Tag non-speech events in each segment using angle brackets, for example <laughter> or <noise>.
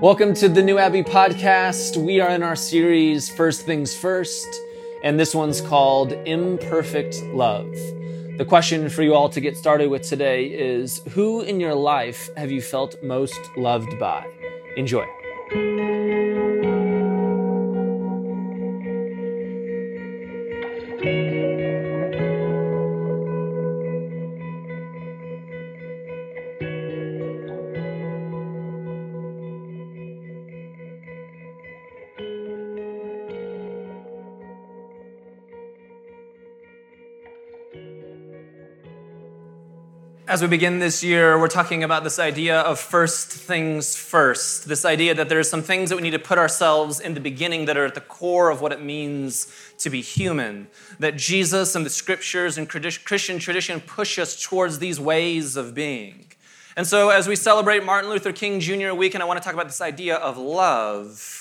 Welcome to the New Abbey podcast. We are in our series First Things First, and this one's called Imperfect Love. The question for you all to get started with today is Who in your life have you felt most loved by? Enjoy. As we begin this year, we're talking about this idea of first things first. This idea that there are some things that we need to put ourselves in the beginning that are at the core of what it means to be human. That Jesus and the scriptures and Christian tradition push us towards these ways of being. And so, as we celebrate Martin Luther King Jr. week, and I want to talk about this idea of love.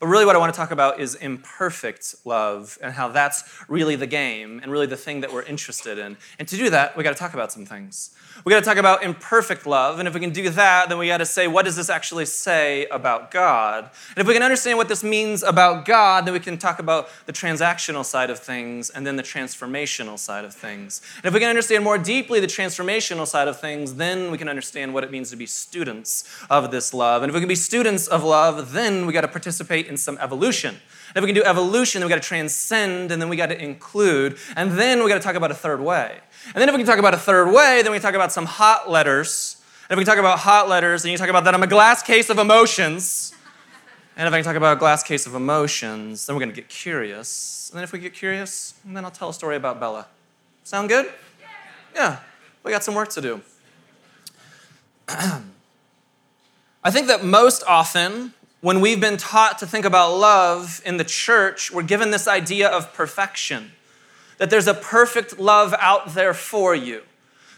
But really, what I want to talk about is imperfect love and how that's really the game and really the thing that we're interested in. And to do that, we got to talk about some things. We got to talk about imperfect love. And if we can do that, then we got to say, what does this actually say about God? And if we can understand what this means about God, then we can talk about the transactional side of things and then the transformational side of things. And if we can understand more deeply the transformational side of things, then we can understand what it means to be students of this love. And if we can be students of love, then we got to participate in some evolution. And if we can do evolution, then we got to transcend, and then we got to include, and then we got to talk about a third way. And then if we can talk about a third way, then we talk about some hot letters. And if we can talk about hot letters, then you talk about that I'm a glass case of emotions. And if I can talk about a glass case of emotions, then we're going to get curious. And then if we get curious, then I'll tell a story about Bella. Sound good? Yeah, we got some work to do. <clears throat> I think that most often, when we've been taught to think about love in the church, we're given this idea of perfection that there's a perfect love out there for you.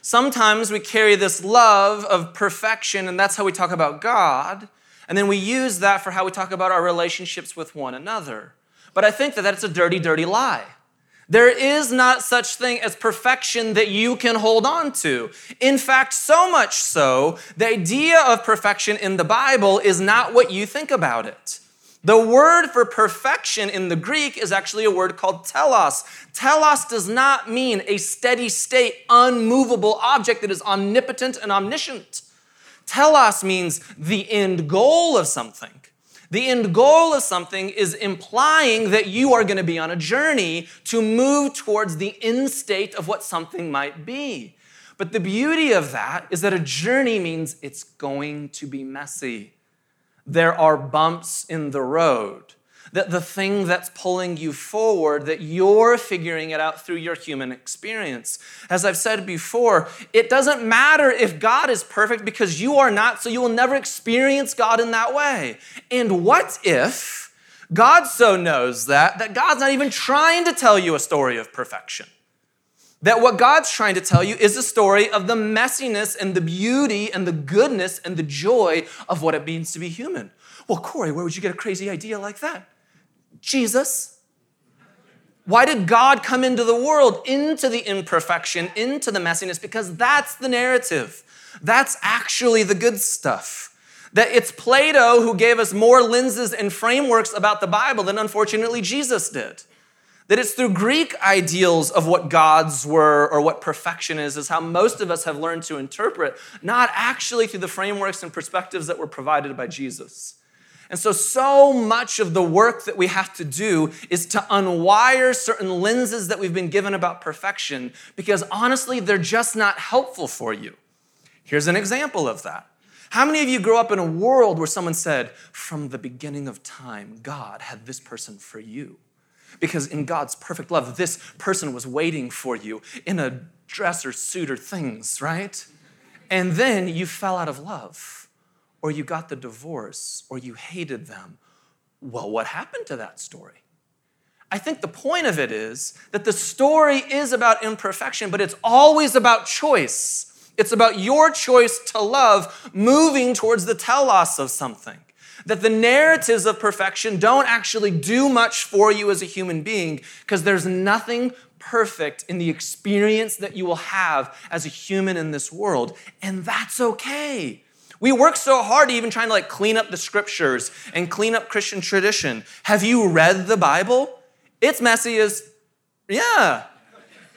Sometimes we carry this love of perfection, and that's how we talk about God. And then we use that for how we talk about our relationships with one another. But I think that that's a dirty, dirty lie. There is not such thing as perfection that you can hold on to. In fact, so much so, the idea of perfection in the Bible is not what you think about it. The word for perfection in the Greek is actually a word called telos. Telos does not mean a steady state, unmovable object that is omnipotent and omniscient. Telos means the end goal of something. The end goal of something is implying that you are going to be on a journey to move towards the end state of what something might be. But the beauty of that is that a journey means it's going to be messy there are bumps in the road. That the thing that's pulling you forward, that you're figuring it out through your human experience. As I've said before, it doesn't matter if God is perfect because you are not, so you will never experience God in that way. And what if God so knows that, that God's not even trying to tell you a story of perfection? That what God's trying to tell you is a story of the messiness and the beauty and the goodness and the joy of what it means to be human. Well, Corey, where would you get a crazy idea like that? Jesus. Why did God come into the world, into the imperfection, into the messiness? Because that's the narrative. That's actually the good stuff. That it's Plato who gave us more lenses and frameworks about the Bible than unfortunately Jesus did. That it's through Greek ideals of what gods were or what perfection is, is how most of us have learned to interpret, not actually through the frameworks and perspectives that were provided by Jesus. And so, so much of the work that we have to do is to unwire certain lenses that we've been given about perfection because honestly, they're just not helpful for you. Here's an example of that. How many of you grew up in a world where someone said, From the beginning of time, God had this person for you? Because in God's perfect love, this person was waiting for you in a dress or suit or things, right? And then you fell out of love, or you got the divorce, or you hated them. Well, what happened to that story? I think the point of it is that the story is about imperfection, but it's always about choice. It's about your choice to love moving towards the telos of something that the narratives of perfection don't actually do much for you as a human being because there's nothing perfect in the experience that you will have as a human in this world. And that's okay. We work so hard even trying to like clean up the scriptures and clean up Christian tradition. Have you read the Bible? It's messy as, yeah.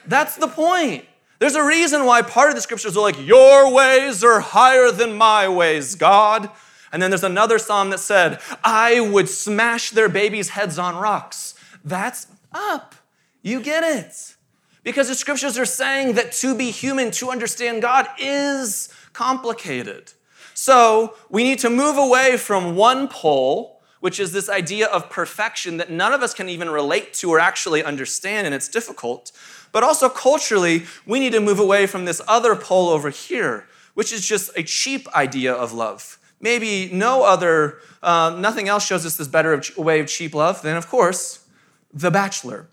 That's the point. There's a reason why part of the scriptures are like, Your ways are higher than my ways, God. And then there's another psalm that said, I would smash their babies' heads on rocks. That's up. You get it. Because the scriptures are saying that to be human, to understand God, is complicated. So we need to move away from one pole, which is this idea of perfection that none of us can even relate to or actually understand, and it's difficult. But also culturally, we need to move away from this other pole over here, which is just a cheap idea of love. Maybe no other, uh, nothing else shows us this better way of cheap love than, of course, The Bachelor.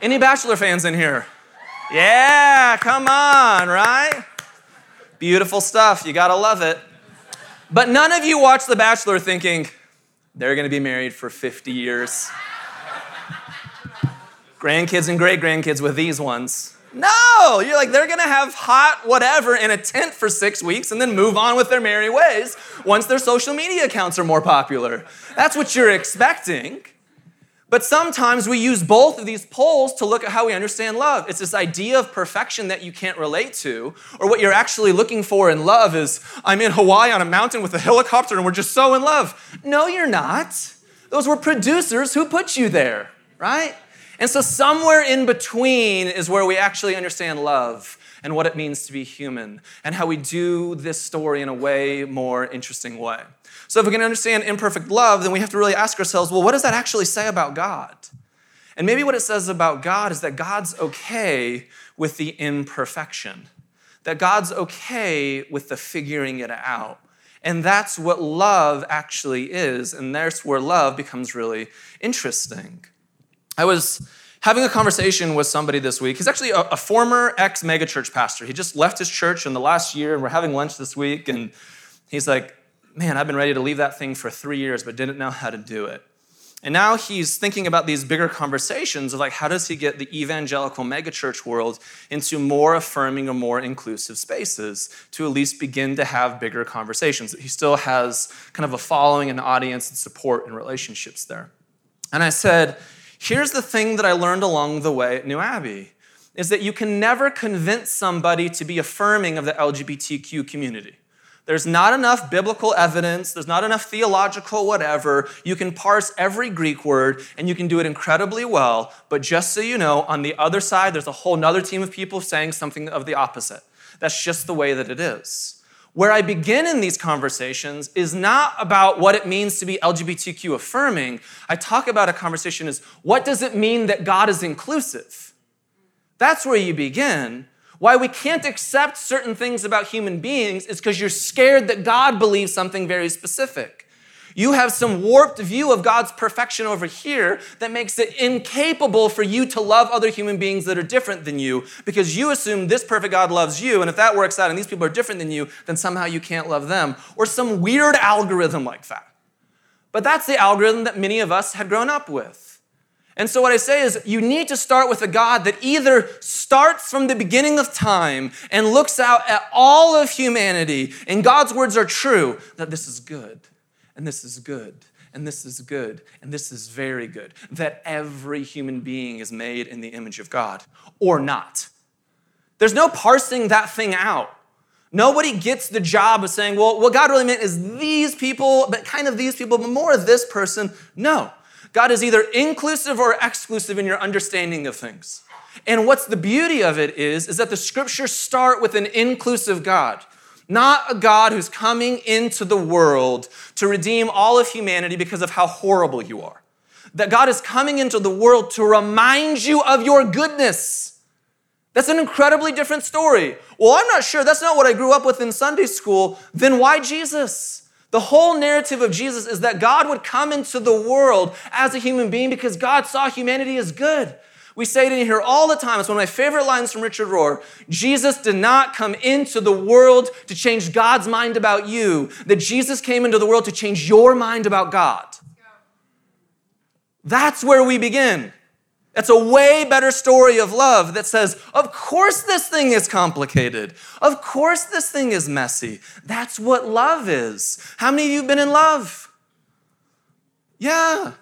Any Bachelor fans in here? Yeah, come on, right? Beautiful stuff. You gotta love it. But none of you watch The Bachelor thinking, they're gonna be married for 50 years. Grandkids and great grandkids with these ones. No, you're like, they're gonna have hot whatever in a tent for six weeks and then move on with their merry ways once their social media accounts are more popular. That's what you're expecting. But sometimes we use both of these poles to look at how we understand love. It's this idea of perfection that you can't relate to, or what you're actually looking for in love is I'm in Hawaii on a mountain with a helicopter and we're just so in love. No, you're not. Those were producers who put you there, right? And so, somewhere in between is where we actually understand love and what it means to be human, and how we do this story in a way more interesting way. So, if we can understand imperfect love, then we have to really ask ourselves well, what does that actually say about God? And maybe what it says about God is that God's okay with the imperfection, that God's okay with the figuring it out. And that's what love actually is. And that's where love becomes really interesting. I was having a conversation with somebody this week. He's actually a, a former ex megachurch pastor. He just left his church in the last year, and we're having lunch this week. And he's like, man, I've been ready to leave that thing for three years, but didn't know how to do it. And now he's thinking about these bigger conversations of like, how does he get the evangelical megachurch world into more affirming or more inclusive spaces to at least begin to have bigger conversations? He still has kind of a following and audience and support and relationships there. And I said, here's the thing that I learned along the way at New Abbey is that you can never convince somebody to be affirming of the LGBTQ community. There's not enough biblical evidence, there's not enough theological whatever. You can parse every Greek word and you can do it incredibly well, but just so you know, on the other side, there's a whole nother team of people saying something of the opposite. That's just the way that it is. Where I begin in these conversations is not about what it means to be LGBTQ affirming. I talk about a conversation as what does it mean that God is inclusive? That's where you begin. Why we can't accept certain things about human beings is because you're scared that God believes something very specific. You have some warped view of God's perfection over here that makes it incapable for you to love other human beings that are different than you because you assume this perfect God loves you, and if that works out and these people are different than you, then somehow you can't love them, or some weird algorithm like that. But that's the algorithm that many of us had grown up with. And so, what I say is, you need to start with a God that either starts from the beginning of time and looks out at all of humanity, and God's words are true that this is good, and this is good, and this is good, and this is very good, that every human being is made in the image of God, or not. There's no parsing that thing out. Nobody gets the job of saying, well, what God really meant is these people, but kind of these people, but more of this person. No. God is either inclusive or exclusive in your understanding of things. And what's the beauty of it is, is that the scriptures start with an inclusive God, not a God who's coming into the world to redeem all of humanity because of how horrible you are. That God is coming into the world to remind you of your goodness. That's an incredibly different story. Well, I'm not sure. That's not what I grew up with in Sunday school. Then why Jesus? The whole narrative of Jesus is that God would come into the world as a human being because God saw humanity as good. We say it in here all the time. It's one of my favorite lines from Richard Rohr. Jesus did not come into the world to change God's mind about you, that Jesus came into the world to change your mind about God. That's where we begin. That's a way better story of love that says, of course, this thing is complicated. Of course, this thing is messy. That's what love is. How many of you have been in love? Yeah.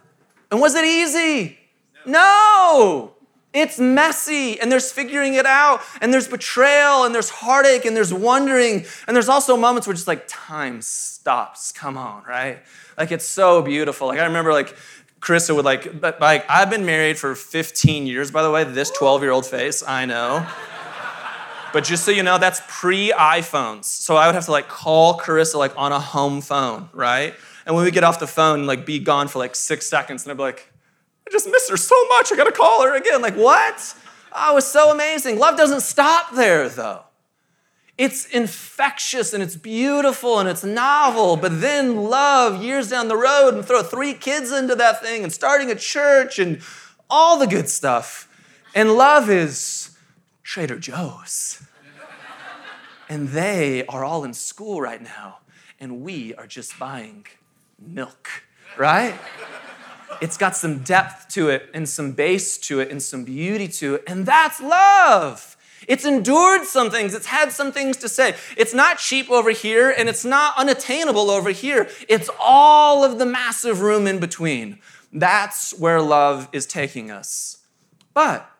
And was it easy? No. no. It's messy, and there's figuring it out, and there's betrayal, and there's heartache, and there's wondering, and there's also moments where just like time stops. Come on, right? Like it's so beautiful. Like I remember, like Carissa would like, but like I've been married for 15 years, by the way. This 12 year old face, I know. But just so you know, that's pre iPhones. So I would have to like call Carissa like on a home phone, right? And when we get off the phone, like be gone for like six seconds, and I'd be like, I just miss her so much. I gotta call her again. Like, what? Oh, it was so amazing. Love doesn't stop there though. It's infectious and it's beautiful and it's novel, but then love years down the road and throw three kids into that thing and starting a church and all the good stuff. And love is Trader Joe's. And they are all in school right now, and we are just buying milk, right? It's got some depth to it and some base to it and some beauty to it, and that's love. It's endured some things, it's had some things to say. It's not cheap over here and it's not unattainable over here. It's all of the massive room in between. That's where love is taking us. But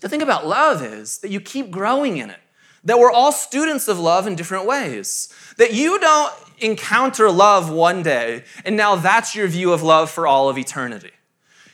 the thing about love is that you keep growing in it, that we're all students of love in different ways, that you don't encounter love one day and now that's your view of love for all of eternity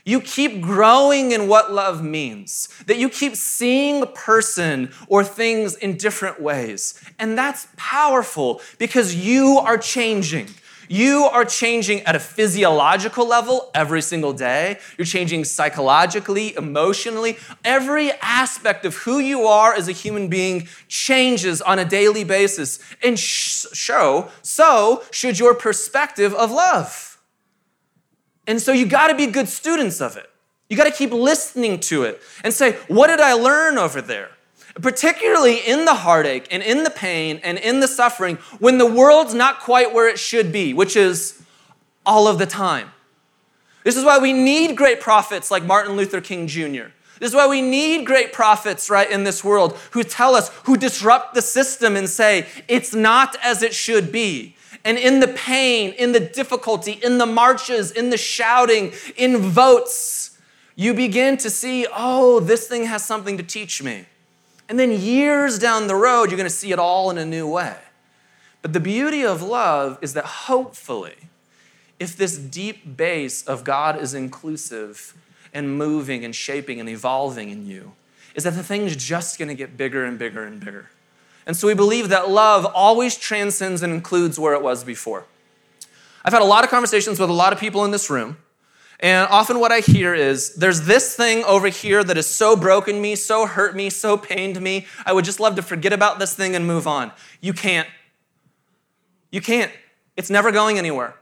you keep growing in what love means, that you keep seeing the person or things in different ways. And that's powerful because you are changing. You are changing at a physiological level every single day. You're changing psychologically, emotionally. Every aspect of who you are as a human being changes on a daily basis. And show, so should your perspective of love. And so you got to be good students of it. You got to keep listening to it and say, what did I learn over there? Particularly in the heartache and in the pain and in the suffering when the world's not quite where it should be, which is all of the time. This is why we need great prophets like Martin Luther King Jr. This is why we need great prophets, right, in this world who tell us, who disrupt the system and say, it's not as it should be. And in the pain, in the difficulty, in the marches, in the shouting, in votes, you begin to see, oh, this thing has something to teach me. And then years down the road, you're going to see it all in a new way. But the beauty of love is that hopefully, if this deep base of God is inclusive and moving and shaping and evolving in you, is that the thing's just going to get bigger and bigger and bigger. And so we believe that love always transcends and includes where it was before. I've had a lot of conversations with a lot of people in this room, and often what I hear is there's this thing over here that has so broken me, so hurt me, so pained me. I would just love to forget about this thing and move on. You can't. You can't. It's never going anywhere.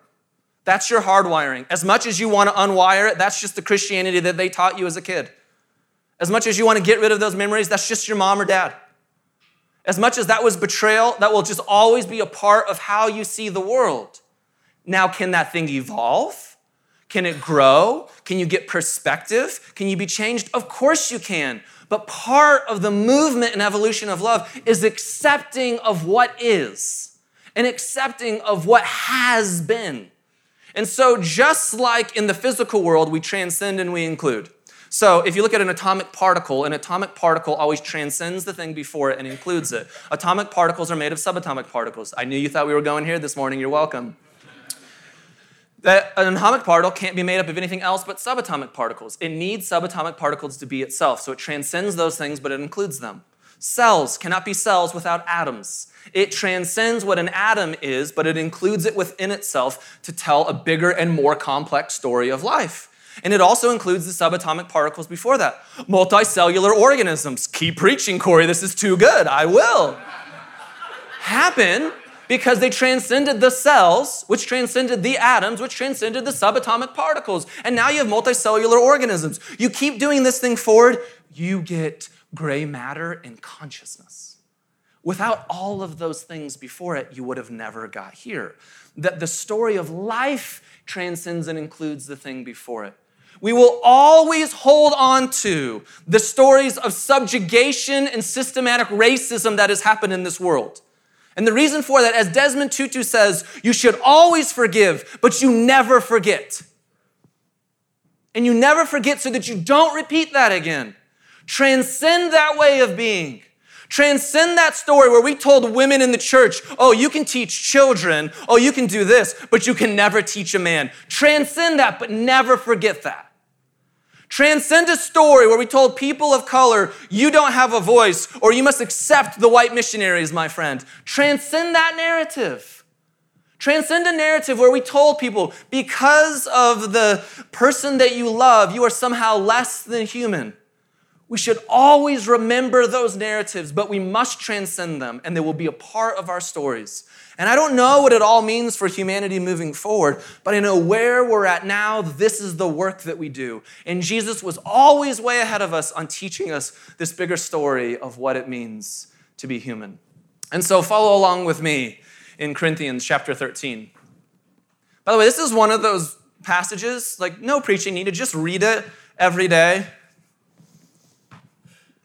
That's your hardwiring. As much as you want to unwire it, that's just the Christianity that they taught you as a kid. As much as you want to get rid of those memories, that's just your mom or dad. As much as that was betrayal, that will just always be a part of how you see the world. Now, can that thing evolve? Can it grow? Can you get perspective? Can you be changed? Of course you can. But part of the movement and evolution of love is accepting of what is and accepting of what has been. And so, just like in the physical world, we transcend and we include. So, if you look at an atomic particle, an atomic particle always transcends the thing before it and includes it. Atomic particles are made of subatomic particles. I knew you thought we were going here this morning. You're welcome. That an atomic particle can't be made up of anything else but subatomic particles. It needs subatomic particles to be itself. So, it transcends those things, but it includes them. Cells cannot be cells without atoms. It transcends what an atom is, but it includes it within itself to tell a bigger and more complex story of life. And it also includes the subatomic particles before that. Multicellular organisms. Keep preaching, Corey. This is too good. I will. Happen because they transcended the cells, which transcended the atoms, which transcended the subatomic particles. And now you have multicellular organisms. You keep doing this thing forward, you get gray matter and consciousness. Without all of those things before it, you would have never got here. That the story of life transcends and includes the thing before it. We will always hold on to the stories of subjugation and systematic racism that has happened in this world. And the reason for that, as Desmond Tutu says, you should always forgive, but you never forget. And you never forget so that you don't repeat that again. Transcend that way of being. Transcend that story where we told women in the church, oh, you can teach children, oh, you can do this, but you can never teach a man. Transcend that, but never forget that. Transcend a story where we told people of color, you don't have a voice, or you must accept the white missionaries, my friend. Transcend that narrative. Transcend a narrative where we told people, because of the person that you love, you are somehow less than human. We should always remember those narratives, but we must transcend them, and they will be a part of our stories. And I don't know what it all means for humanity moving forward, but I know where we're at now, this is the work that we do. And Jesus was always way ahead of us on teaching us this bigger story of what it means to be human. And so follow along with me in Corinthians chapter 13. By the way, this is one of those passages, like no preaching needed, just read it every day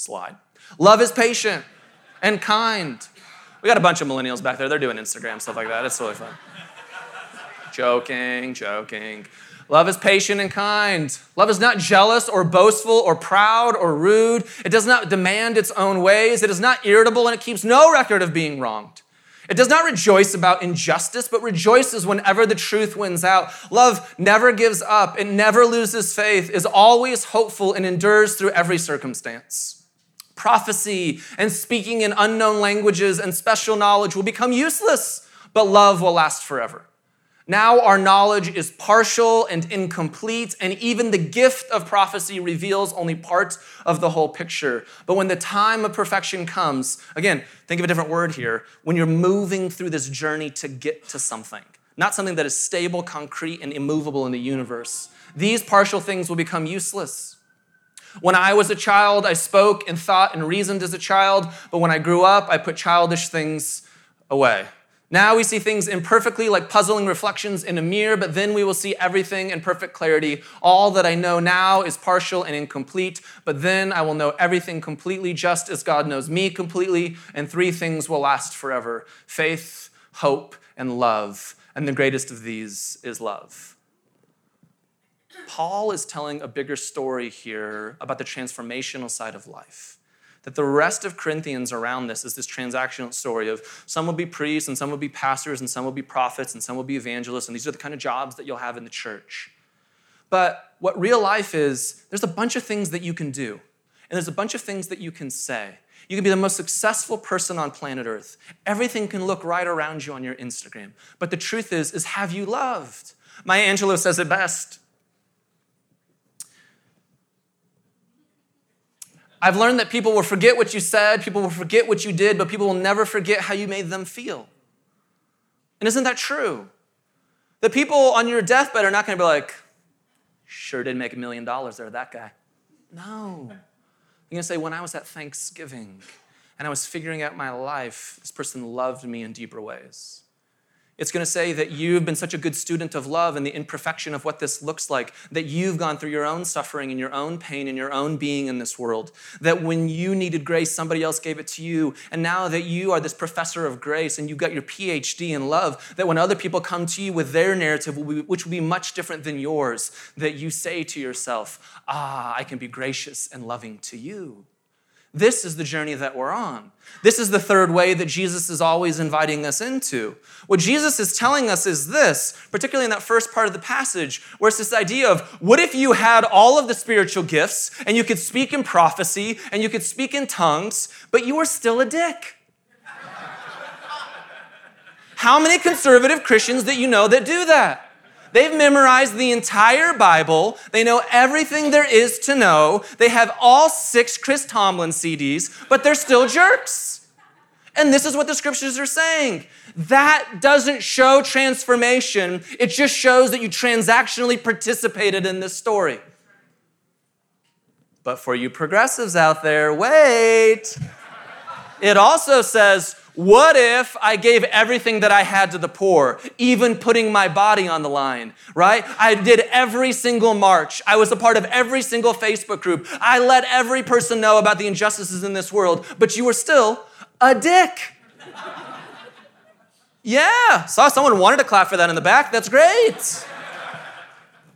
Slide. Love is patient and kind. We got a bunch of millennials back there. They're doing Instagram, stuff like that. It's really fun. joking, joking. Love is patient and kind. Love is not jealous or boastful or proud or rude. It does not demand its own ways. It is not irritable and it keeps no record of being wronged. It does not rejoice about injustice, but rejoices whenever the truth wins out. Love never gives up, it never loses faith, is always hopeful, and endures through every circumstance prophecy and speaking in unknown languages and special knowledge will become useless, but love will last forever. Now our knowledge is partial and incomplete, and even the gift of prophecy reveals only part of the whole picture. But when the time of perfection comes, again, think of a different word here, when you're moving through this journey to get to something, not something that is stable, concrete, and immovable in the universe, these partial things will become useless. When I was a child, I spoke and thought and reasoned as a child, but when I grew up, I put childish things away. Now we see things imperfectly like puzzling reflections in a mirror, but then we will see everything in perfect clarity. All that I know now is partial and incomplete, but then I will know everything completely just as God knows me completely, and three things will last forever faith, hope, and love. And the greatest of these is love. Paul is telling a bigger story here about the transformational side of life. That the rest of Corinthians around this is this transactional story of some will be priests and some will be pastors and some will be prophets and some will be evangelists, and these are the kind of jobs that you'll have in the church. But what real life is, there's a bunch of things that you can do, and there's a bunch of things that you can say. You can be the most successful person on planet Earth. Everything can look right around you on your Instagram. But the truth is, is have you loved? Maya Angelou says it best. I've learned that people will forget what you said, people will forget what you did, but people will never forget how you made them feel. And isn't that true? The people on your deathbed are not going to be like, sure did make a million dollars there, that guy. No. You're going to say, when I was at Thanksgiving and I was figuring out my life, this person loved me in deeper ways. It's going to say that you've been such a good student of love and the imperfection of what this looks like, that you've gone through your own suffering and your own pain and your own being in this world. That when you needed grace, somebody else gave it to you. And now that you are this professor of grace and you've got your PhD in love, that when other people come to you with their narrative, which will be much different than yours, that you say to yourself, Ah, I can be gracious and loving to you. This is the journey that we're on. This is the third way that Jesus is always inviting us into. What Jesus is telling us is this, particularly in that first part of the passage, where it's this idea of what if you had all of the spiritual gifts and you could speak in prophecy and you could speak in tongues, but you were still a dick? How many conservative Christians that you know that do that? They've memorized the entire Bible. They know everything there is to know. They have all six Chris Tomlin CDs, but they're still jerks. And this is what the scriptures are saying. That doesn't show transformation, it just shows that you transactionally participated in this story. But for you progressives out there, wait. It also says, what if I gave everything that I had to the poor, even putting my body on the line, right? I did every single march. I was a part of every single Facebook group. I let every person know about the injustices in this world, but you were still a dick. yeah, saw someone wanted to clap for that in the back. That's great.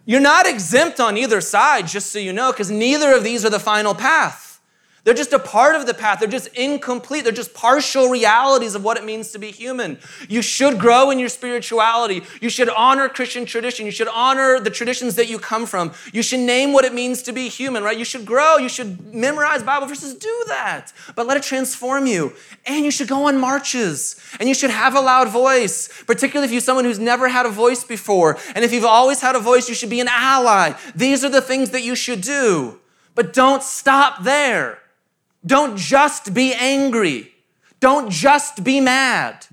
You're not exempt on either side, just so you know, because neither of these are the final path. They're just a part of the path. They're just incomplete. They're just partial realities of what it means to be human. You should grow in your spirituality. You should honor Christian tradition. You should honor the traditions that you come from. You should name what it means to be human, right? You should grow. You should memorize Bible verses. Do that. But let it transform you. And you should go on marches. And you should have a loud voice, particularly if you're someone who's never had a voice before. And if you've always had a voice, you should be an ally. These are the things that you should do. But don't stop there. Don't just be angry. Don't just be mad.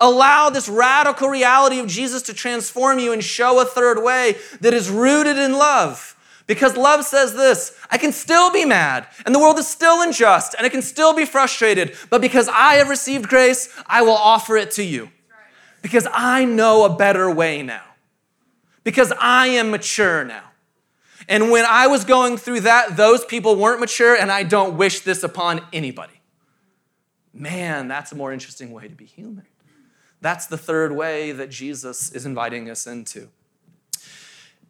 Allow this radical reality of Jesus to transform you and show a third way that is rooted in love. Because love says this I can still be mad, and the world is still unjust, and I can still be frustrated, but because I have received grace, I will offer it to you. Because I know a better way now. Because I am mature now. And when I was going through that, those people weren't mature, and I don't wish this upon anybody. Man, that's a more interesting way to be human. That's the third way that Jesus is inviting us into.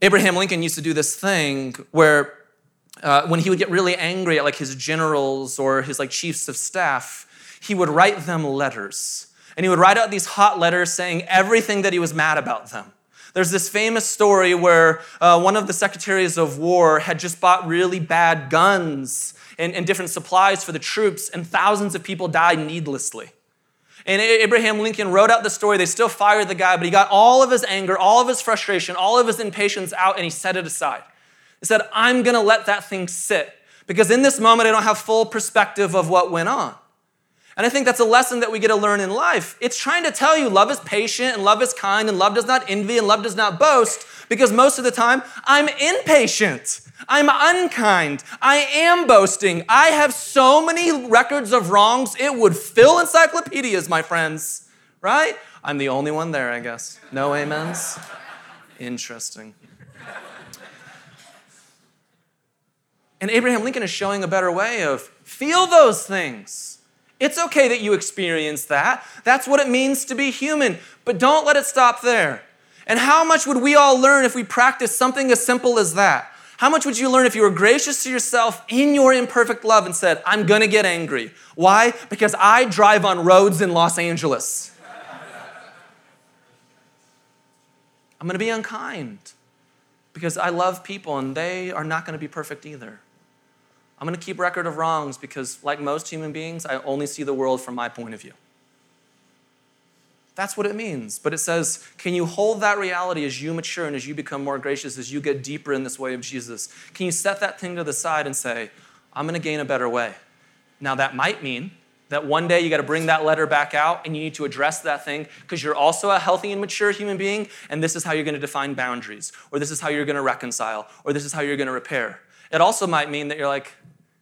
Abraham Lincoln used to do this thing where uh, when he would get really angry at like his generals or his like chiefs of staff, he would write them letters. And he would write out these hot letters saying everything that he was mad about them. There's this famous story where uh, one of the secretaries of war had just bought really bad guns and, and different supplies for the troops, and thousands of people died needlessly. And Abraham Lincoln wrote out the story. They still fired the guy, but he got all of his anger, all of his frustration, all of his impatience out, and he set it aside. He said, I'm going to let that thing sit because in this moment, I don't have full perspective of what went on. And I think that's a lesson that we get to learn in life. It's trying to tell you love is patient and love is kind and love does not envy and love does not boast because most of the time I'm impatient. I'm unkind. I am boasting. I have so many records of wrongs, it would fill encyclopedias, my friends, right? I'm the only one there, I guess. No amens? Interesting. And Abraham Lincoln is showing a better way of feel those things. It's okay that you experience that. That's what it means to be human. But don't let it stop there. And how much would we all learn if we practiced something as simple as that? How much would you learn if you were gracious to yourself in your imperfect love and said, I'm gonna get angry? Why? Because I drive on roads in Los Angeles. I'm gonna be unkind because I love people and they are not gonna be perfect either. I'm going to keep record of wrongs because, like most human beings, I only see the world from my point of view. That's what it means. But it says, can you hold that reality as you mature and as you become more gracious, as you get deeper in this way of Jesus? Can you set that thing to the side and say, I'm going to gain a better way? Now, that might mean that one day you got to bring that letter back out and you need to address that thing because you're also a healthy and mature human being, and this is how you're going to define boundaries, or this is how you're going to reconcile, or this is how you're going to repair. It also might mean that you're like,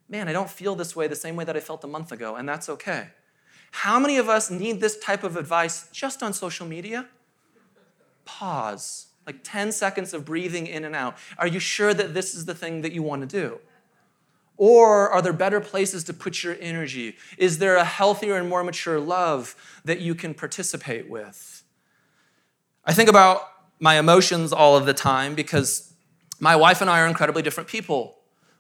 man, I don't feel this way the same way that I felt a month ago, and that's okay. How many of us need this type of advice just on social media? Pause, like 10 seconds of breathing in and out. Are you sure that this is the thing that you want to do? Or are there better places to put your energy? Is there a healthier and more mature love that you can participate with? I think about my emotions all of the time because my wife and I are incredibly different people.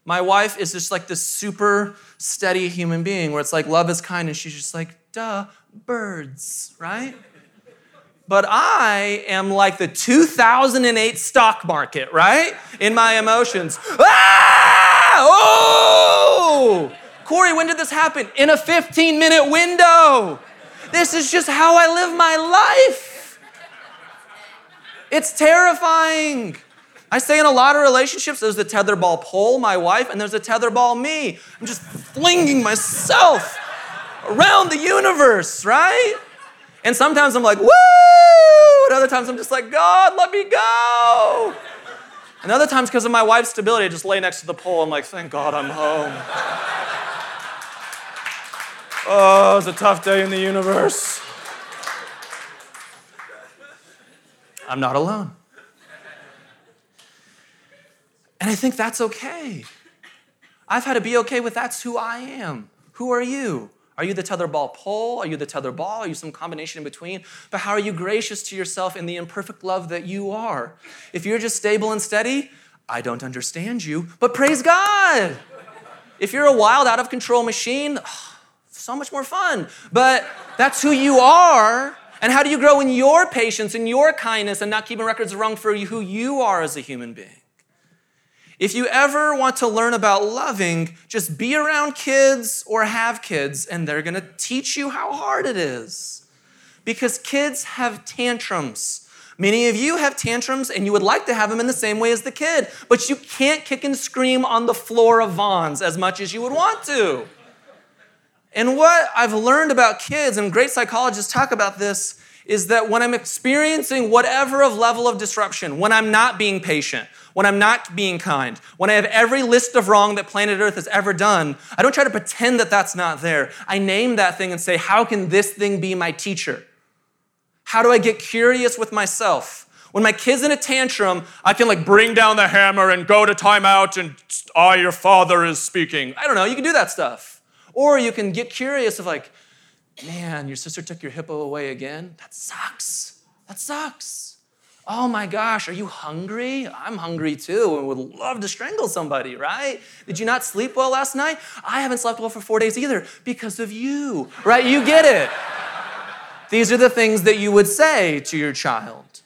My wife is just like this super steady human being where it's like love is kind and she's just like, duh, birds, right? But I am like the 2008 stock market, right? In my emotions. Ah! Oh! Corey, when did this happen? In a 15 minute window. This is just how I live my life. It's terrifying. I say in a lot of relationships, there's the tetherball pole, my wife, and there's a tetherball me. I'm just flinging myself around the universe, right? And sometimes I'm like, woo! And other times I'm just like, God, let me go. And other times, because of my wife's stability, I just lay next to the pole. I'm like, thank God I'm home. oh, it's a tough day in the universe. I'm not alone. And I think that's okay. I've had to be okay with that's who I am. Who are you? Are you the tetherball pole? Are you the tether ball? Are you some combination in between? But how are you gracious to yourself in the imperfect love that you are? If you're just stable and steady, I don't understand you, but praise God. If you're a wild, out of control machine, so much more fun. But that's who you are. And how do you grow in your patience and your kindness and not keeping records wrong for who you are as a human being? If you ever want to learn about loving, just be around kids or have kids, and they're gonna teach you how hard it is. Because kids have tantrums. Many of you have tantrums and you would like to have them in the same way as the kid, but you can't kick and scream on the floor of Vons as much as you would want to. And what I've learned about kids, and great psychologists talk about this, is that when I'm experiencing whatever of level of disruption, when I'm not being patient, when I'm not being kind, when I have every list of wrong that planet Earth has ever done, I don't try to pretend that that's not there. I name that thing and say, how can this thing be my teacher? How do I get curious with myself? When my kid's in a tantrum, I can like bring down the hammer and go to timeout and I, ah, your father, is speaking. I don't know, you can do that stuff. Or you can get curious of like, man, your sister took your hippo away again? That sucks. That sucks. Oh my gosh, are you hungry? I'm hungry too and would love to strangle somebody, right? Did you not sleep well last night? I haven't slept well for four days either because of you, right? You get it. These are the things that you would say to your child.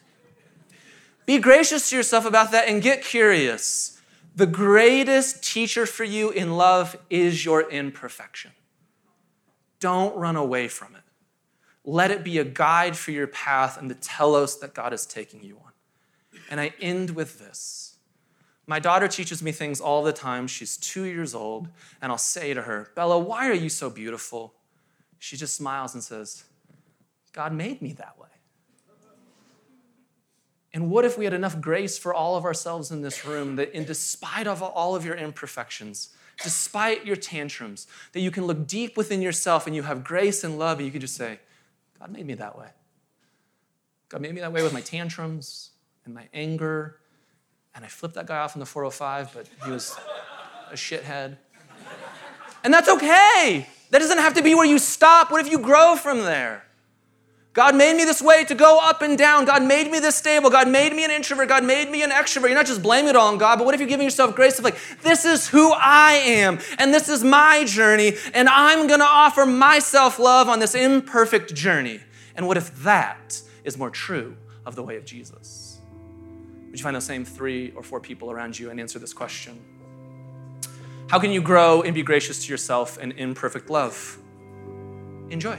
Be gracious to yourself about that and get curious. The greatest teacher for you in love is your imperfection. Don't run away from it. Let it be a guide for your path and the telos that God is taking you on. And I end with this. My daughter teaches me things all the time. She's two years old, and I'll say to her, Bella, why are you so beautiful? She just smiles and says, God made me that way. And what if we had enough grace for all of ourselves in this room that, in despite of all of your imperfections, despite your tantrums, that you can look deep within yourself and you have grace and love, and you can just say, God made me that way. God made me that way with my tantrums and my anger. And I flipped that guy off in the 405, but he was a shithead. And that's okay. That doesn't have to be where you stop. What if you grow from there? God made me this way to go up and down. God made me this stable. God made me an introvert. God made me an extrovert. You're not just blaming it all on God, but what if you're giving yourself grace of like, this is who I am, and this is my journey, and I'm gonna offer myself love on this imperfect journey. And what if that is more true of the way of Jesus? Would you find those same three or four people around you and answer this question? How can you grow and be gracious to yourself in imperfect love? Enjoy.